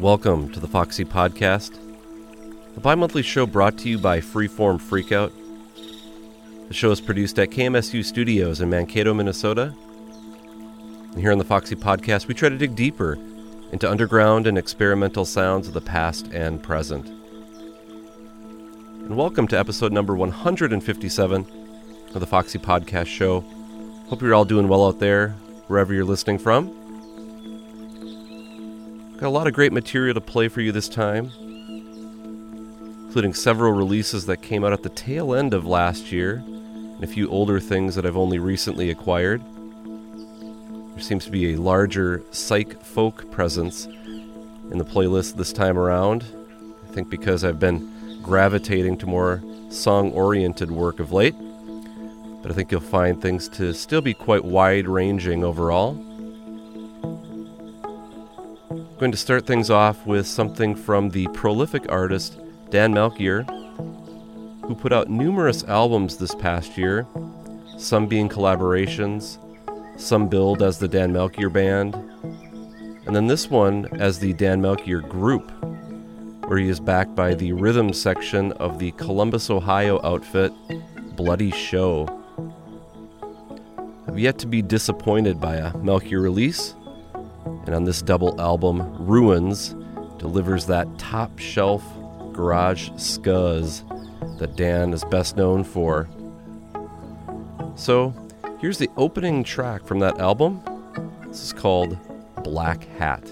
Welcome to the Foxy Podcast, a bi monthly show brought to you by Freeform Freakout. The show is produced at KMSU Studios in Mankato, Minnesota. And here on the Foxy Podcast, we try to dig deeper into underground and experimental sounds of the past and present. And welcome to episode number 157 of the Foxy Podcast Show. Hope you're all doing well out there, wherever you're listening from. Got a lot of great material to play for you this time, including several releases that came out at the tail end of last year, and a few older things that I've only recently acquired. There seems to be a larger psych folk presence in the playlist this time around. I think because I've been gravitating to more song oriented work of late, but I think you'll find things to still be quite wide ranging overall going to start things off with something from the prolific artist Dan Melchior, who put out numerous albums this past year, some being collaborations, some billed as the Dan Melchior Band, and then this one as the Dan Melchior Group, where he is backed by the rhythm section of the Columbus, Ohio outfit Bloody Show. I've yet to be disappointed by a Melchior release and on this double album, Ruins delivers that top shelf garage scuzz that Dan is best known for. So, here's the opening track from that album. This is called Black Hat.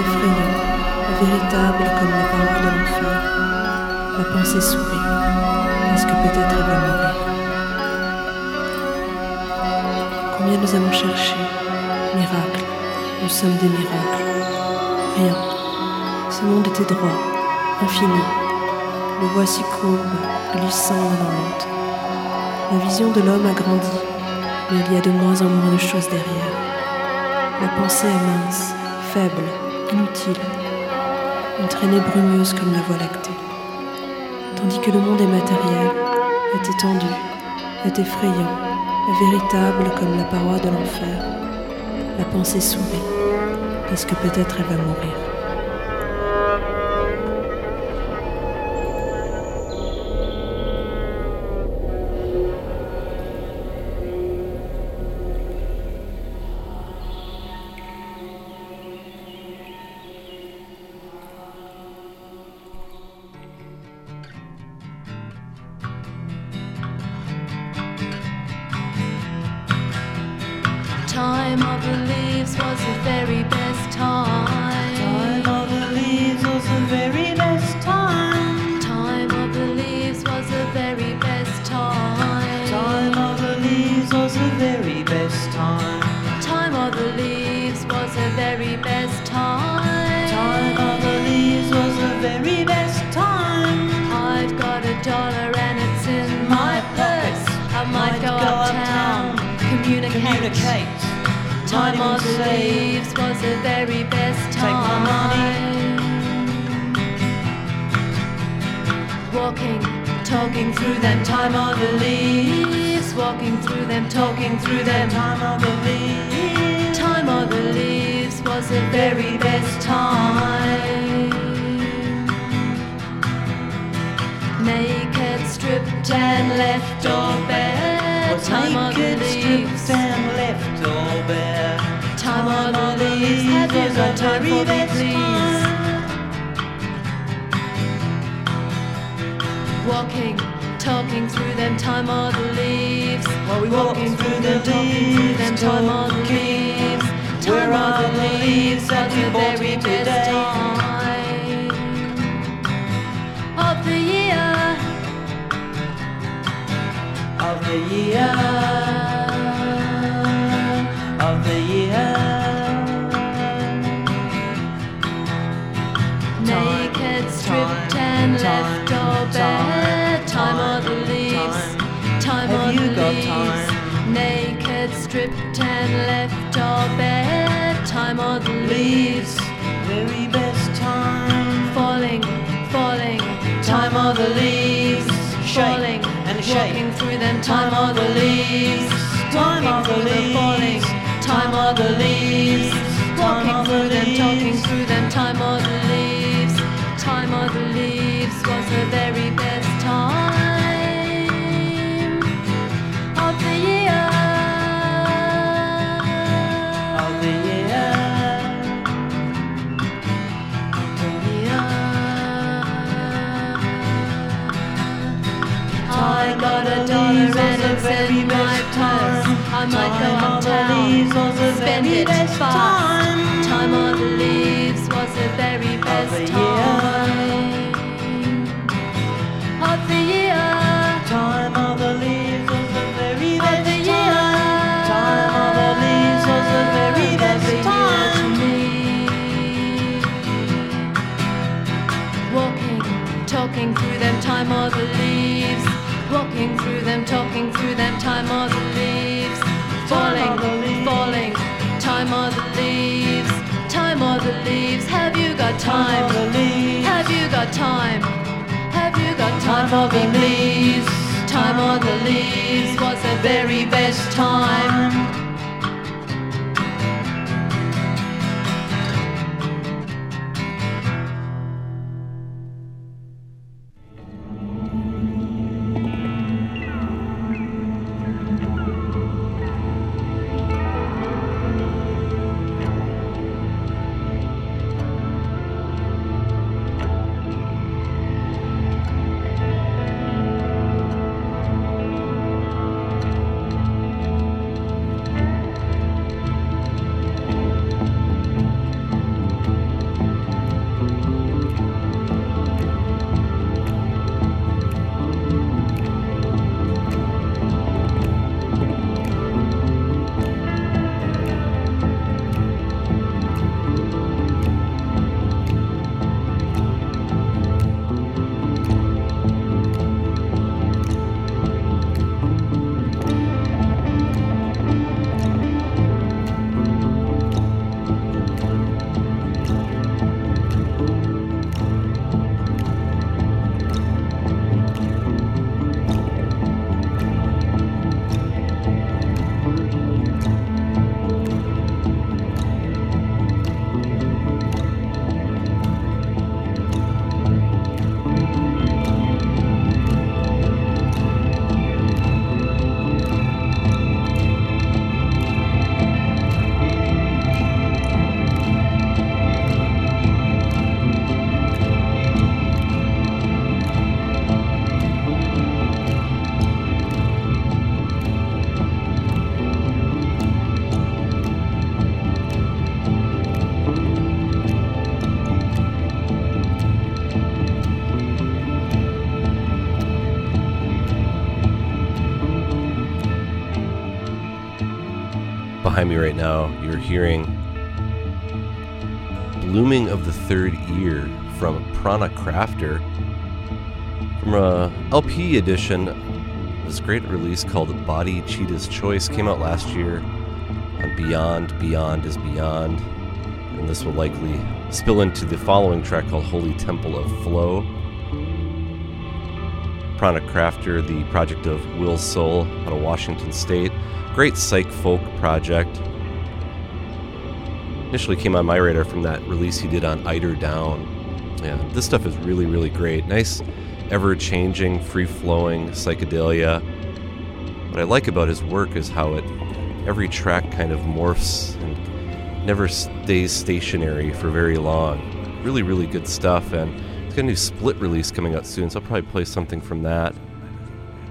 effrayant, véritable comme les parois de l'enfer. La pensée sourit. Est-ce que peut-être elle va mourir? Combien nous avons cherché? Miracle, Nous sommes des miracles. Rien. Ce monde était droit, infini. Le voici courbe, glissant dans l'onde. La vision de l'homme a grandi, mais il y a de moins en moins de choses derrière. La pensée est mince, faible, inutile, une traînée brumeuse comme la voie lactée. Tandis que le monde est matériel, est étendu, est effrayant, est véritable comme la paroi de l'enfer. La pensée sourit, parce que peut-être elle va mourir. Stripped Naked, stripped, and left all bare. Time of the leaves. time. Time Have of you the leaves. Naked, stripped and left all bare. Time of the Leaves, leaves. very best time. Falling, falling. Time of the leaves, falling and shake. Walking through them. Time of the leaves. Time of the them. Falling. Time of the leaves. Time Walking through them. Talking through them. Time of the leaves. Time of the leaves was the very best time of the year. Of the year. Of the year. I got a dollar and it's in my purse. I might go uptown, spend it fast. Time time of the leaves was the very best year. time of the year. Time of the leaves was the very Of best the year. Time of the leaves was the very Of best the time. to me. Walking, talking through them, time of the leaves. Walking through them, talking through them, time of the leaves. Falling, of the leaves. falling, time of the leaves. Time of the leaves. Have you got Time of time? the leaves. Have you got time? Have you got time for the leaves? Time of the leaves was the very best time. Right now, you're hearing Blooming of the Third Ear from Prana Crafter from a LP edition. This great release called Bodhi Cheetah's Choice came out last year on Beyond, Beyond is Beyond. And this will likely spill into the following track called Holy Temple of Flow. Prana Crafter, the project of Will Sol out of Washington State. Great psych folk project. Initially came on my radar from that release he did on Eiderdown. Yeah, this stuff is really, really great. Nice, ever changing, free flowing psychedelia. What I like about his work is how it, every track kind of morphs and never stays stationary for very long. Really, really good stuff. And it's got a new split release coming out soon, so I'll probably play something from that.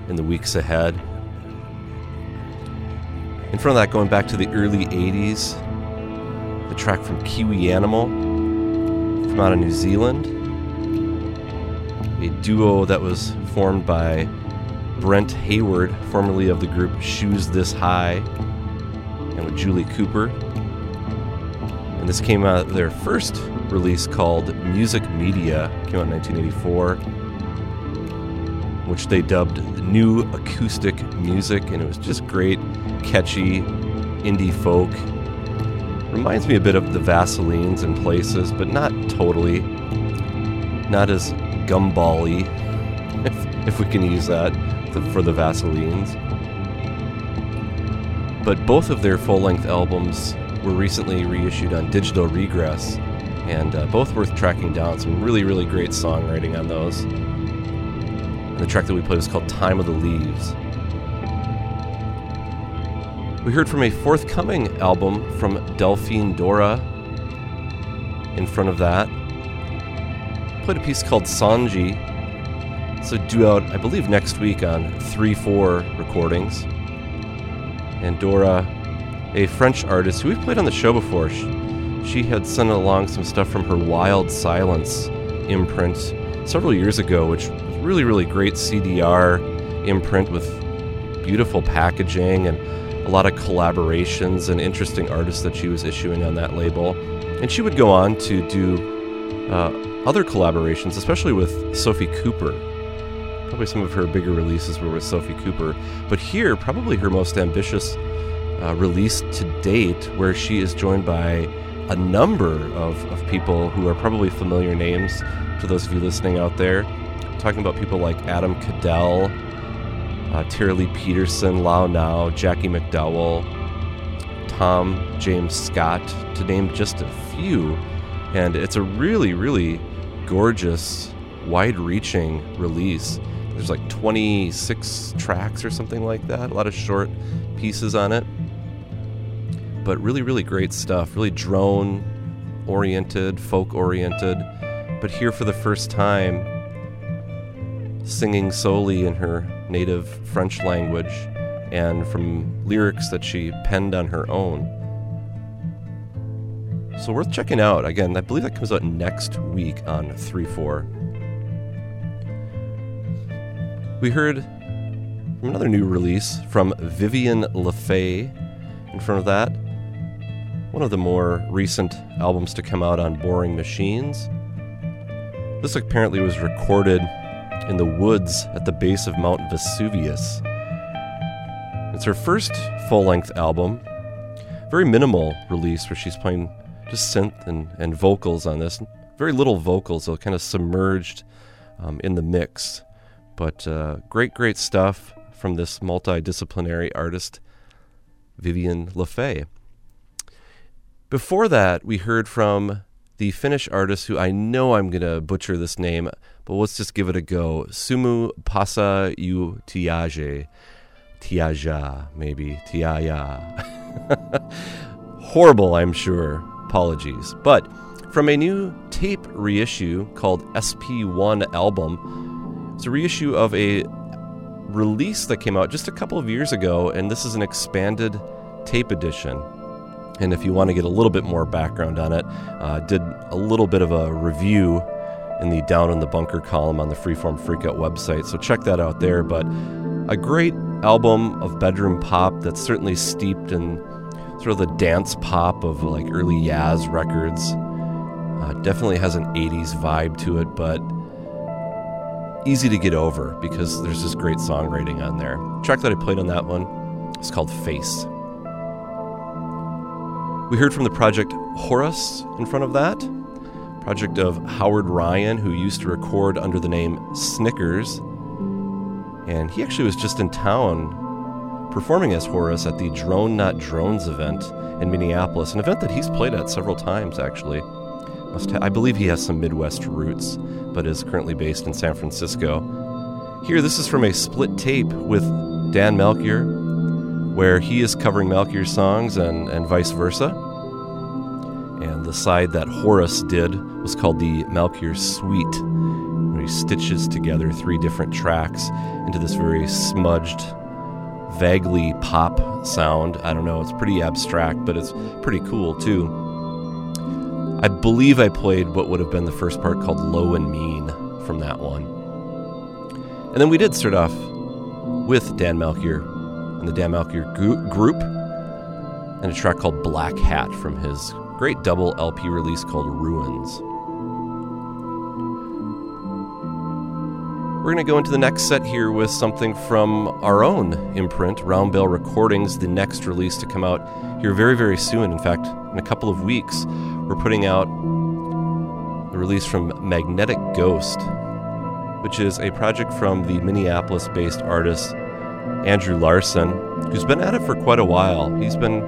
in the weeks ahead. In front of that, going back to the early 80s, the track from Kiwi Animal from out of New Zealand, a duo that was formed by Brent Hayward, formerly of the group Shoes This High, and with Julie Cooper. And this came out their first release called Music Media, came out in 1984, which they dubbed New Acoustic Music, and it was just great, catchy indie folk. Reminds me a bit of the Vaselines in places, but not totally. Not as gumball-y, if, if we can use that for the Vaselines. But both of their full-length albums were recently reissued on Digital Regress, and uh, both worth tracking down. Some really, really great songwriting on those. And the track that we played was called Time of the Leaves. We heard from a forthcoming album from Delphine Dora. In front of that, played a piece called Sanji. So due out, I believe, next week on 3-4 recordings. And Dora, a French artist who we've played on the show before, she, she had sent along some stuff from her Wild Silence imprint several years ago, which was really, really great CDR imprint with beautiful packaging and a lot of collaborations and interesting artists that she was issuing on that label. And she would go on to do uh, other collaborations, especially with Sophie Cooper. Probably some of her bigger releases were with Sophie Cooper. But here, probably her most ambitious uh, release to date, where she is joined by a number of, of people who are probably familiar names to those of you listening out there. talking about people like Adam Cadell, uh, Tyree Peterson, Lau Nau, Jackie McDowell, Tom James Scott, to name just a few. And it's a really, really gorgeous, wide reaching release. There's like 26 tracks or something like that, a lot of short pieces on it. But really, really great stuff, really drone oriented, folk oriented. But here for the first time, singing solely in her native French language and from lyrics that she penned on her own. So worth checking out. Again, I believe that comes out next week on 3 4. We heard from another new release from Vivian LeFae. In front of that, one of the more recent albums to come out on Boring Machines. This apparently was recorded in the woods at the base of Mount Vesuvius. It's her first full length album. Very minimal release where she's playing just synth and, and vocals on this. Very little vocals, so kind of submerged um, in the mix. But uh, great, great stuff from this multidisciplinary artist, Vivian LeFae. Before that, we heard from the Finnish artist who I know I'm going to butcher this name, but let's just give it a go. Sumu Pasa U Tiage. Tiaja, maybe. Tiaya. Horrible, I'm sure. Apologies. But from a new tape reissue called SP1 Album, it's a reissue of a release that came out just a couple of years ago, and this is an expanded tape edition. And if you want to get a little bit more background on it, uh, did a little bit of a review in the Down in the Bunker column on the Freeform Freakout website, so check that out there. But a great album of bedroom pop that's certainly steeped in sort of the dance pop of like early Yaz records. Uh, definitely has an 80s vibe to it, but easy to get over because there's just great songwriting on there. The track that I played on that one is called Face. We heard from the project Horus in front of that, project of Howard Ryan, who used to record under the name Snickers. And he actually was just in town performing as Horus at the Drone Not Drones event in Minneapolis, an event that he's played at several times, actually. Ha- I believe he has some Midwest roots, but is currently based in San Francisco. Here, this is from a split tape with Dan Melchior, where he is covering Melchior's songs and, and vice versa. And the side that Horus did was called the Melchior Suite, where he stitches together three different tracks into this very smudged, vaguely pop sound. I don't know, it's pretty abstract, but it's pretty cool too. I believe I played what would have been the first part called Low and Mean from that one. And then we did start off with Dan Melchior and the Dan Melchior group and a track called Black Hat from his great double LP release called Ruins. We're going to go into the next set here with something from our own imprint, Round Bell Recordings, the next release to come out here very, very soon. In fact, in a couple of weeks, we're putting out the release from Magnetic Ghost, which is a project from the Minneapolis based artist Andrew Larson, who's been at it for quite a while. He's been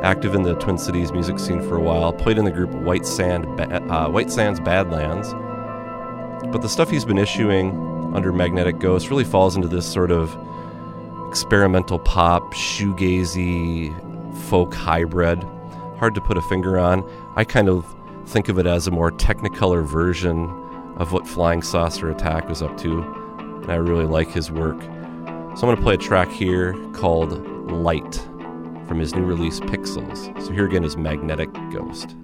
active in the Twin Cities music scene for a while, played in the group White, Sand, uh, White Sands Badlands. But the stuff he's been issuing under Magnetic Ghost really falls into this sort of experimental pop, shoegazy, folk hybrid. Hard to put a finger on. I kind of think of it as a more technicolor version of what Flying Saucer Attack was up to, and I really like his work. So I'm going to play a track here called Light from his new release Pixels. So here again is Magnetic Ghost.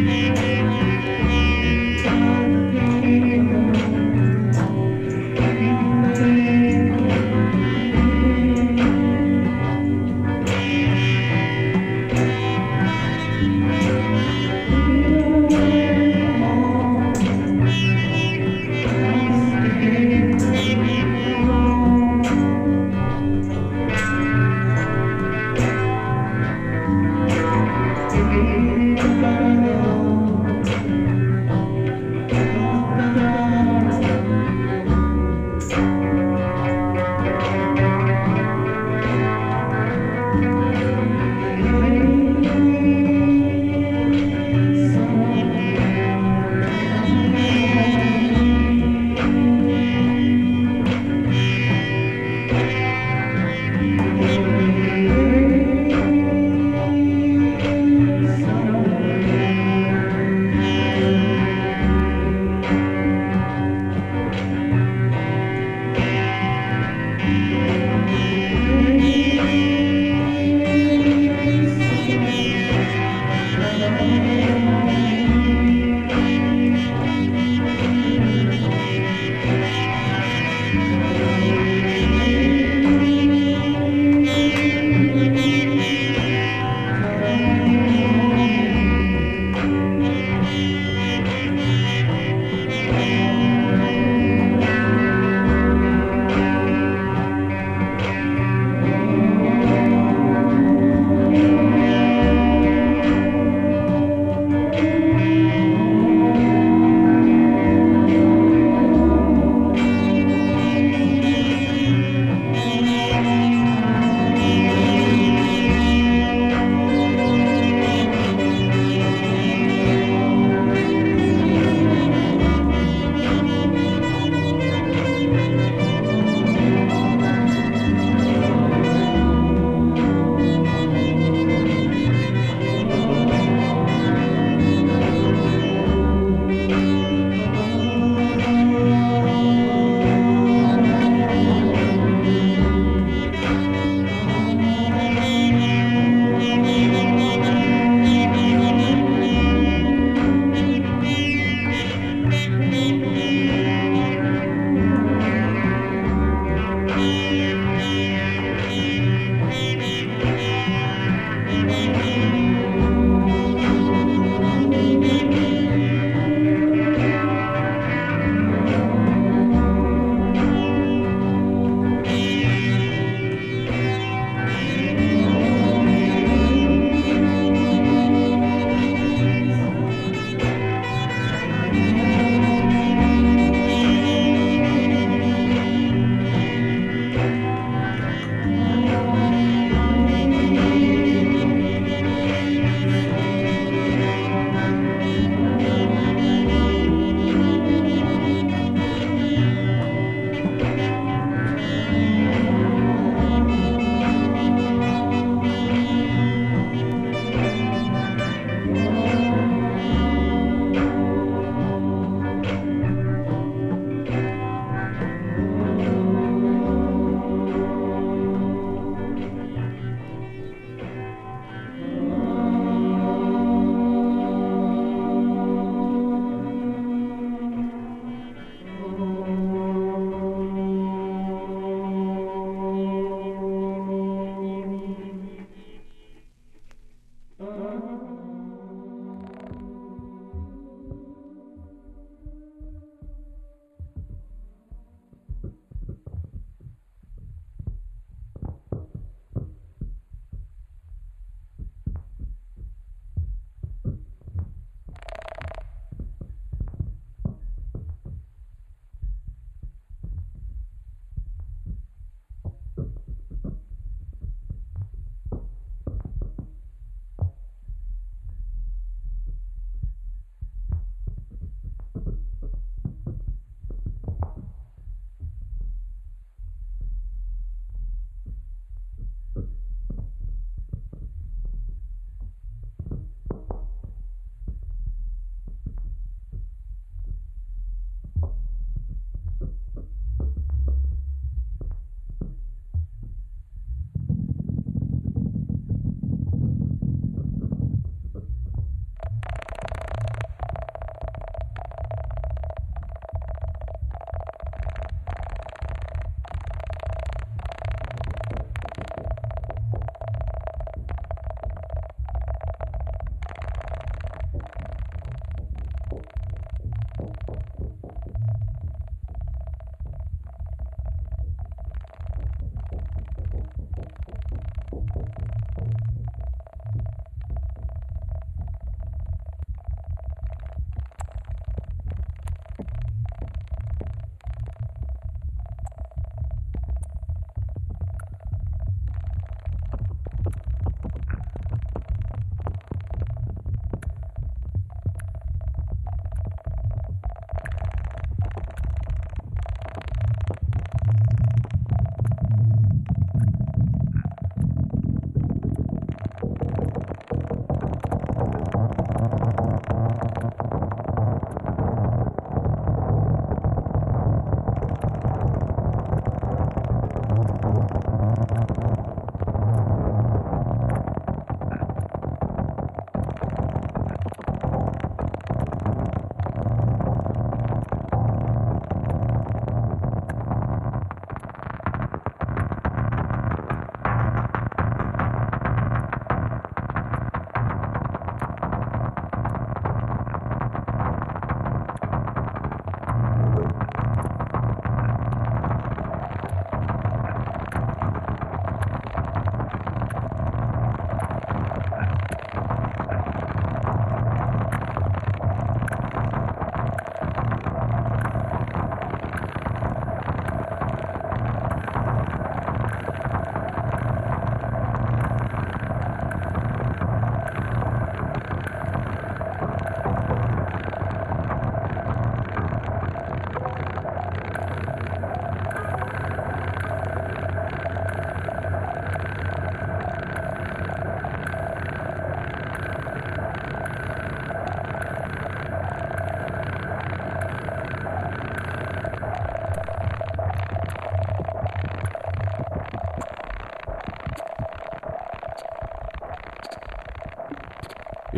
Música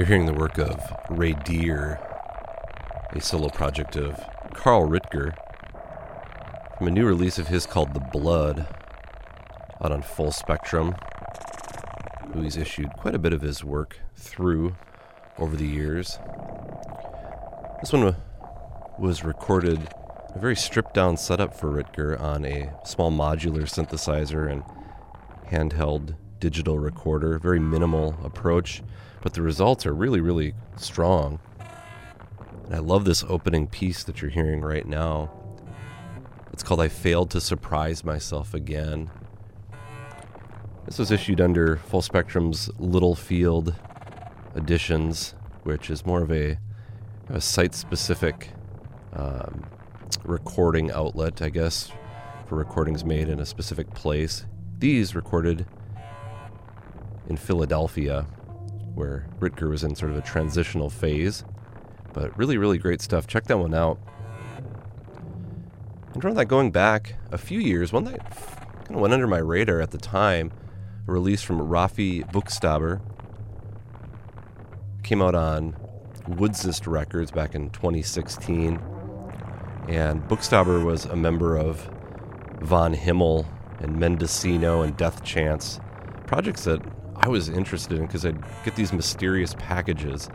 You're hearing the work of Ray Deer, a solo project of Carl Ritger, from a new release of his called The Blood, out on Full Spectrum, who he's issued quite a bit of his work through over the years. This one was recorded a very stripped down setup for Ritger on a small modular synthesizer and handheld digital recorder. Very minimal approach, but the results are really, really strong. And I love this opening piece that you're hearing right now. It's called I Failed to Surprise Myself Again. This was issued under Full Spectrum's Littlefield Editions, which is more of a, a site specific um, recording outlet, I guess, for recordings made in a specific place. These recorded in Philadelphia, where Ritger was in sort of a transitional phase. But really, really great stuff. Check that one out. And from that, going back a few years, one that kind of went under my radar at the time, a release from Rafi Buchstaber, came out on Woodsist Records back in 2016. And Buchstaber was a member of Von Himmel and Mendocino and Death Chance, projects that I was interested in because I'd get these mysterious packages,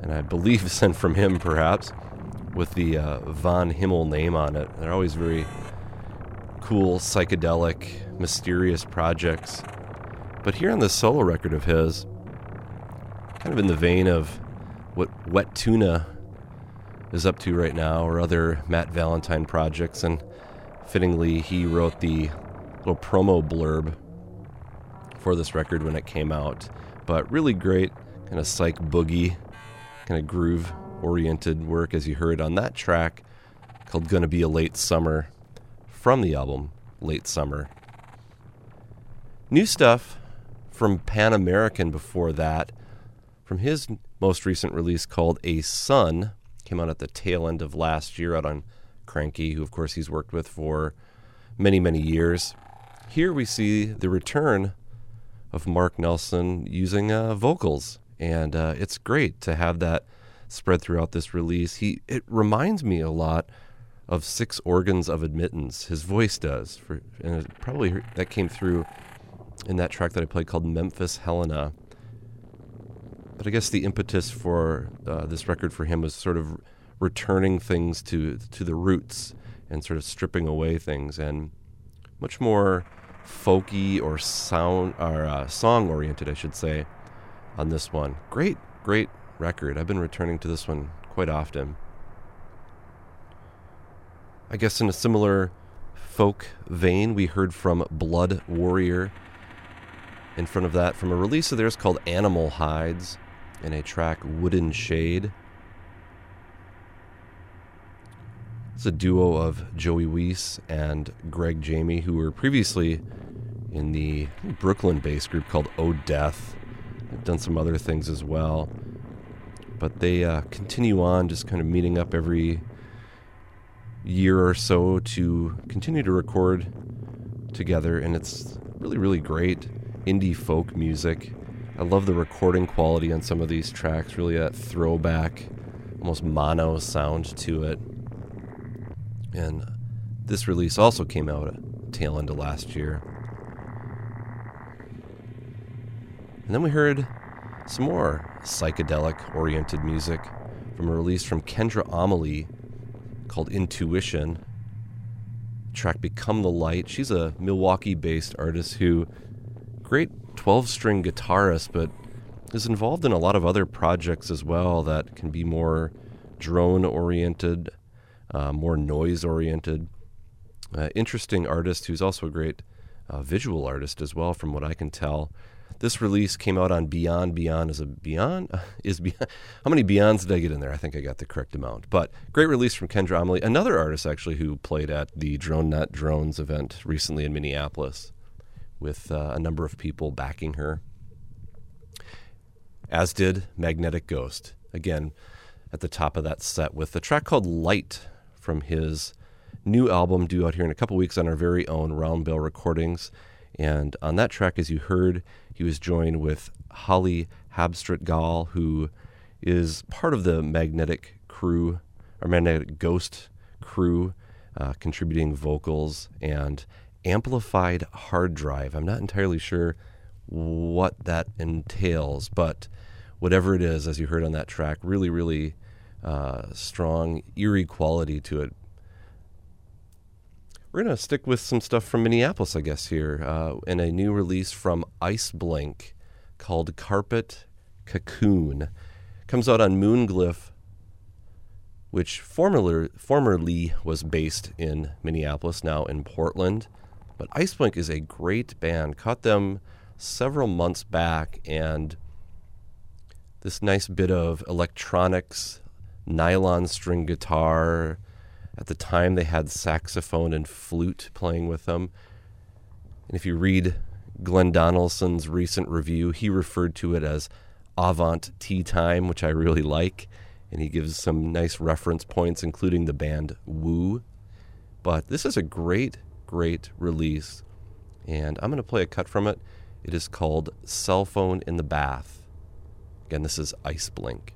and I believe sent from him perhaps, with the uh, Von Himmel name on it. They're always very cool, psychedelic, mysterious projects. But here on this solo record of his, kind of in the vein of what Wet Tuna is up to right now, or other Matt Valentine projects, and fittingly, he wrote the little promo blurb for this record when it came out. But really great, kind of psych boogie, kind of groove oriented work as you heard on that track called Gonna Be a Late Summer from the album Late Summer. New stuff from Pan American before that, from his most recent release called A Son, came out at the tail end of last year out on Kranky, who of course he's worked with for many, many years. Here we see the return of Mark Nelson using uh, vocals, and uh, it's great to have that spread throughout this release. He it reminds me a lot of Six Organs of Admittance. His voice does, for, and probably that came through in that track that I played called Memphis Helena. But I guess the impetus for uh, this record for him was sort of returning things to to the roots and sort of stripping away things and much more folky or sound or uh, song oriented, I should say, on this one. Great, great record. I've been returning to this one quite often. I guess in a similar folk vein, we heard from Blood Warrior. In front of that, from a release of theirs called Animal Hides, in a track Wooden Shade. It's a duo of Joey Weiss and Greg Jamie, who were previously in the Brooklyn based group called Oh Death. They've done some other things as well. But they uh, continue on just kind of meeting up every year or so to continue to record together, and it's really, really great indie folk music. I love the recording quality on some of these tracks, really that throwback, almost mono sound to it. And this release also came out tail end of last year. And then we heard some more psychedelic oriented music from a release from Kendra Amalie called Intuition. Track Become the Light. She's a Milwaukee based artist who, great 12 string guitarist, but is involved in a lot of other projects as well that can be more drone oriented, uh, more noise oriented. Uh, interesting artist who's also a great uh, visual artist as well, from what I can tell. This release came out on Beyond. Beyond is a Beyond is Beyond. How many Beyonds did I get in there? I think I got the correct amount. But great release from Kendra Amalie, another artist actually who played at the Drone Not Drones event recently in Minneapolis, with uh, a number of people backing her. As did Magnetic Ghost. Again, at the top of that set with the track called Light from his new album due out here in a couple weeks on our very own Round Bell Recordings. And on that track, as you heard, he was joined with Holly Habstritt Gaal, who is part of the Magnetic crew, or Magnetic Ghost crew, uh, contributing vocals and amplified hard drive. I'm not entirely sure what that entails, but whatever it is, as you heard on that track, really, really uh, strong, eerie quality to it. We're going to stick with some stuff from Minneapolis, I guess, here, uh, in a new release from Ice Blink called Carpet Cocoon. Comes out on Moonglyph, which formerly, formerly was based in Minneapolis, now in Portland. But Ice Blink is a great band. Caught them several months back, and this nice bit of electronics, nylon string guitar, at the time, they had saxophone and flute playing with them. And if you read Glenn Donaldson's recent review, he referred to it as Avant Tea Time, which I really like. And he gives some nice reference points, including the band Woo. But this is a great, great release. And I'm going to play a cut from it. It is called Cell Phone in the Bath. Again, this is Ice Blink.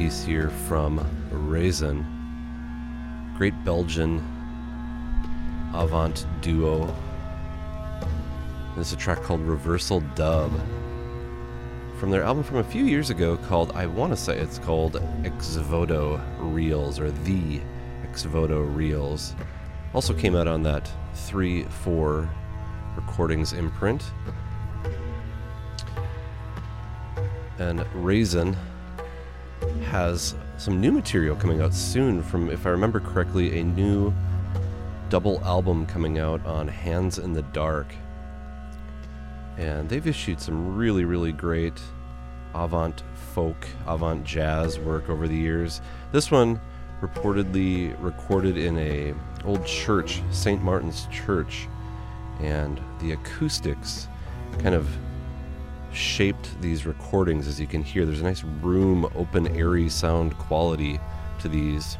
Piece here from Razen, great Belgian avant duo. There's a track called Reversal Dub from their album from a few years ago called, I want to say it's called Exvoto Reels or The Exvoto Reels. Also came out on that 3 4 recordings imprint. And Razen has some new material coming out soon from, if I remember correctly, a new double album coming out on Hands in the Dark. And they've issued some really, really great avant folk, avant jazz work over the years. This one reportedly recorded in a old church, St. Martin's Church, and the acoustics kind of shaped these recordings as you can hear. There's a nice room, open, airy sound quality to these.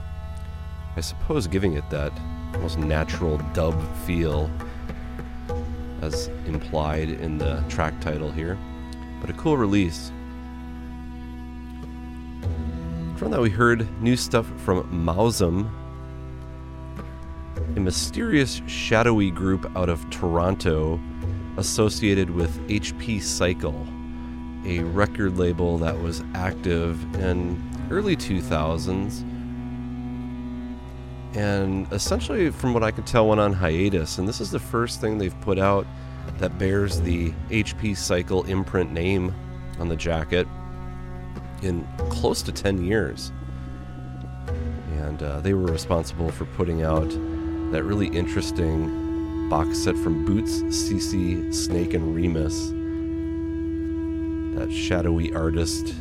I suppose giving it that almost natural dub feel as implied in the track title here. But a cool release. From that, we heard new stuff from Mazum, a mysterious shadowy group out of Toronto associated with HP Cycle, a record label that was active in early 2000s and essentially from what I could tell went on hiatus and this is the first thing they've put out that bears the HP Cycle imprint name on the jacket in close to 10 years. And uh, they were responsible for putting out that really interesting box set from Boots, CC, Snake, and Remus. That shadowy artist.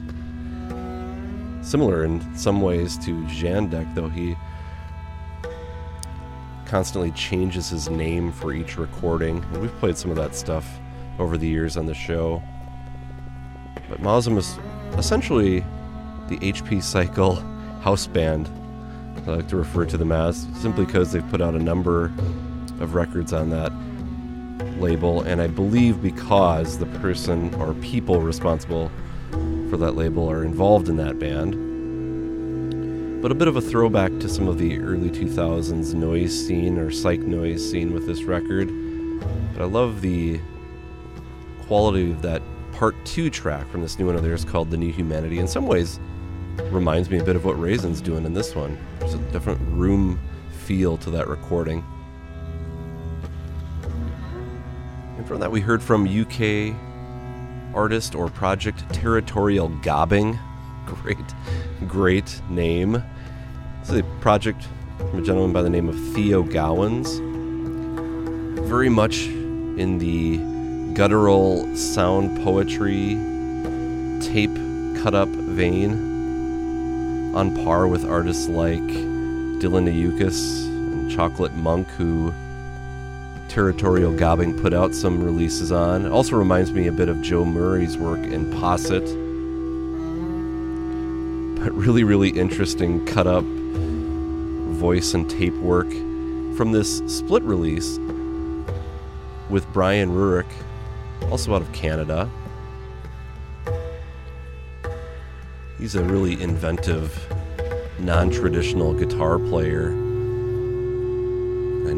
Similar in some ways to Jandek, though he constantly changes his name for each recording. And we've played some of that stuff over the years on the show. But Mazum is essentially the HP Cycle house band. I like to refer to them as simply because they've put out a number of records on that label, and I believe because the person or people responsible for that label are involved in that band. But a bit of a throwback to some of the early 2000s noise scene or psych noise scene with this record. But I love the quality of that part two track from this new one of theirs called The New Humanity. In some ways, reminds me a bit of what Razen's doing in this one. There's a different room feel to that recording. From that, we heard from UK artist or project Territorial Gobbing. Great, great name. Is a project from a gentleman by the name of Theo Gowans. Very much in the guttural sound poetry, tape cut up vein, on par with artists like Dylan Nyoukis and Chocolate Monk, who Territorial Gobbing put out some releases on. It also reminds me a bit of Joe Murray's work in Posset. But really, really interesting cut up voice and tape work from this split release with Brian Ruryk, also out of Canada. He's a really inventive, non traditional guitar player.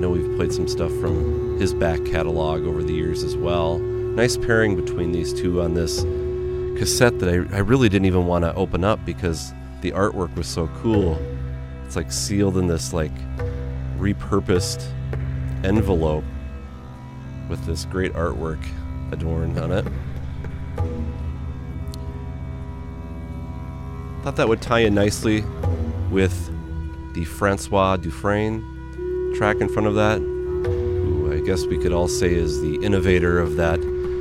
Know we've played some stuff from his back catalog over the years as well. Nice pairing between these two on this cassette that I, I really didn't even want to open up because the artwork was so cool. It's like sealed in this like repurposed envelope with this great artwork adorned on it. Thought that would tie in nicely with the Francois Dufrêne track in front of that, who I guess we could all say is the innovator of that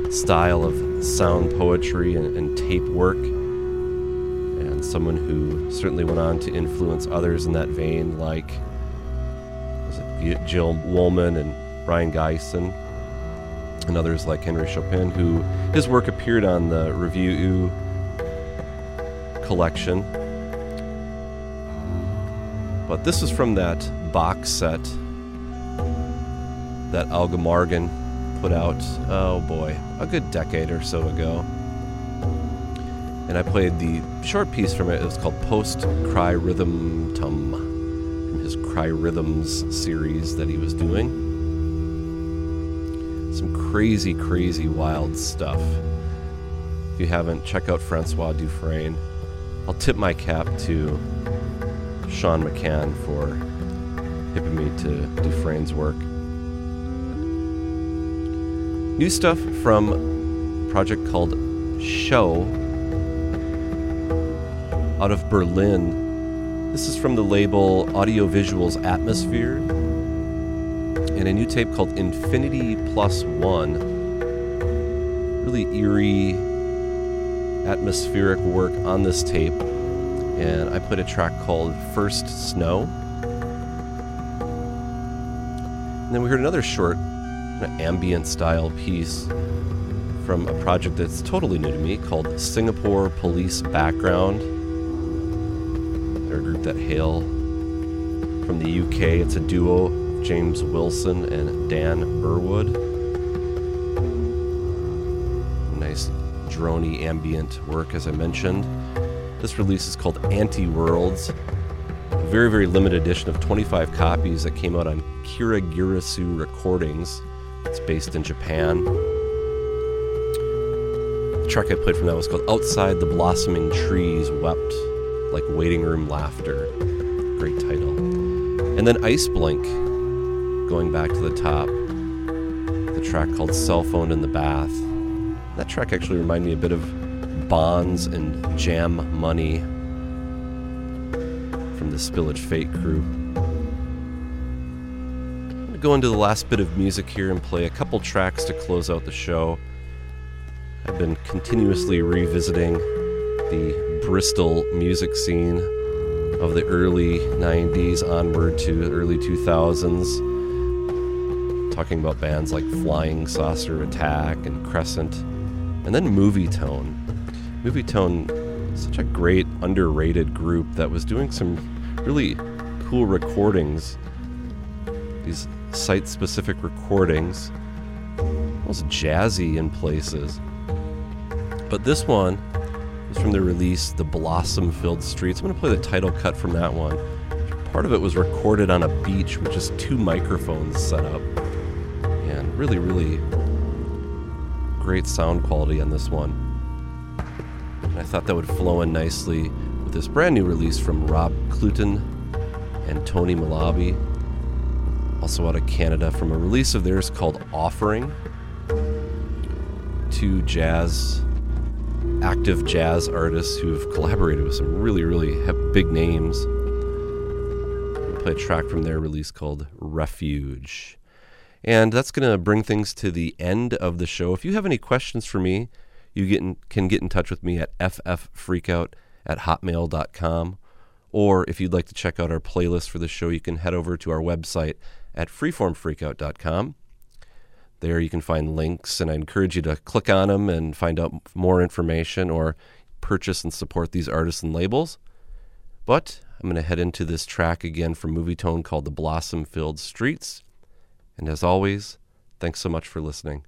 style of sound poetry and, and tape work, and someone who certainly went on to influence others in that vein, like was it Gil Wolman and Brion Gysin, and others like Henri Chopin, who his work appeared on the Revue collection. But this is from that box set that Alga Marghen put out, oh boy, a good decade or so ago. and I played the short piece from it. It was called Post Cry Rhythm Tum from his Cry Rhythms series that he was doing. Some crazy, crazy, wild stuff. If you haven't, check out Francois Dufrêne. I'll tip my cap to Sean McCann for hipping me to Dufrêne's work. New stuff from a project called Show out of Berlin. This is from the label Audiovisuals Atmosphere and a new tape called Infinity Plus One. Really eerie, atmospheric work on this tape. And I put a track called First Snow. And then we heard another short, ambient style piece from a project that's totally new to me called Singapore Police Background. They're a group that hail from the UK. It's a duo James Wilson and Dan Burwood. Nice drony ambient work, as I mentioned. This release is called Anti Worlds. A very, very limited edition of 25 copies that came out on Kirigirisu Recordings. It's based in Japan. The track I played from that was called Outside the Blossoming Trees Wept Like Waiting Room Laughter. Great title. And then Ice Blink, going back to the top. The track called Cell Phone in the Bath. That track actually reminded me a bit of Bonds and Jam Money from the Spillage Fate crew go into the last bit of music here and play a couple tracks to close out the show. I've been continuously revisiting the Bristol music scene of the early 90s onward to early 2000s, talking about bands like Flying Saucer Attack and Crescent, and then Movietone. Movie Tone, such a great underrated group that was doing some really cool recordings. These site specific recordings, almost jazzy in places. But this one was from the release The Blossom Filled Streets. I'm going to play the title cut from that one. Part of it was recorded on a beach with just two microphones set up. And really, really great sound quality on this one. And I thought that would flow in nicely with this brand new release from Rob Clutton and Tony Malaby also out of Canada, from a release of theirs called Offering. Two jazz, active jazz artists who've collaborated with some really, really big names. We'll play a track from their release called Refuge. And that's going to bring things to the end of the show. If you have any questions for me, you get in, can get in touch with me at ffreakout at hotmail.com. Or if you'd like to check out our playlist for the show, you can head over to our website at freeformfreakout.com. There you can find links, and I encourage you to click on them and find out more information or purchase and support these artists and labels. But I'm going to head into this track again from Movietone called The Blossom Filled Streets. And as always, thanks so much for listening.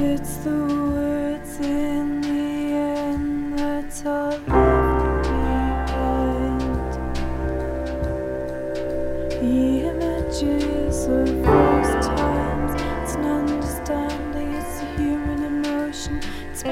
It's the words in the end that's all. It's an understanding, it's a human emotion, it's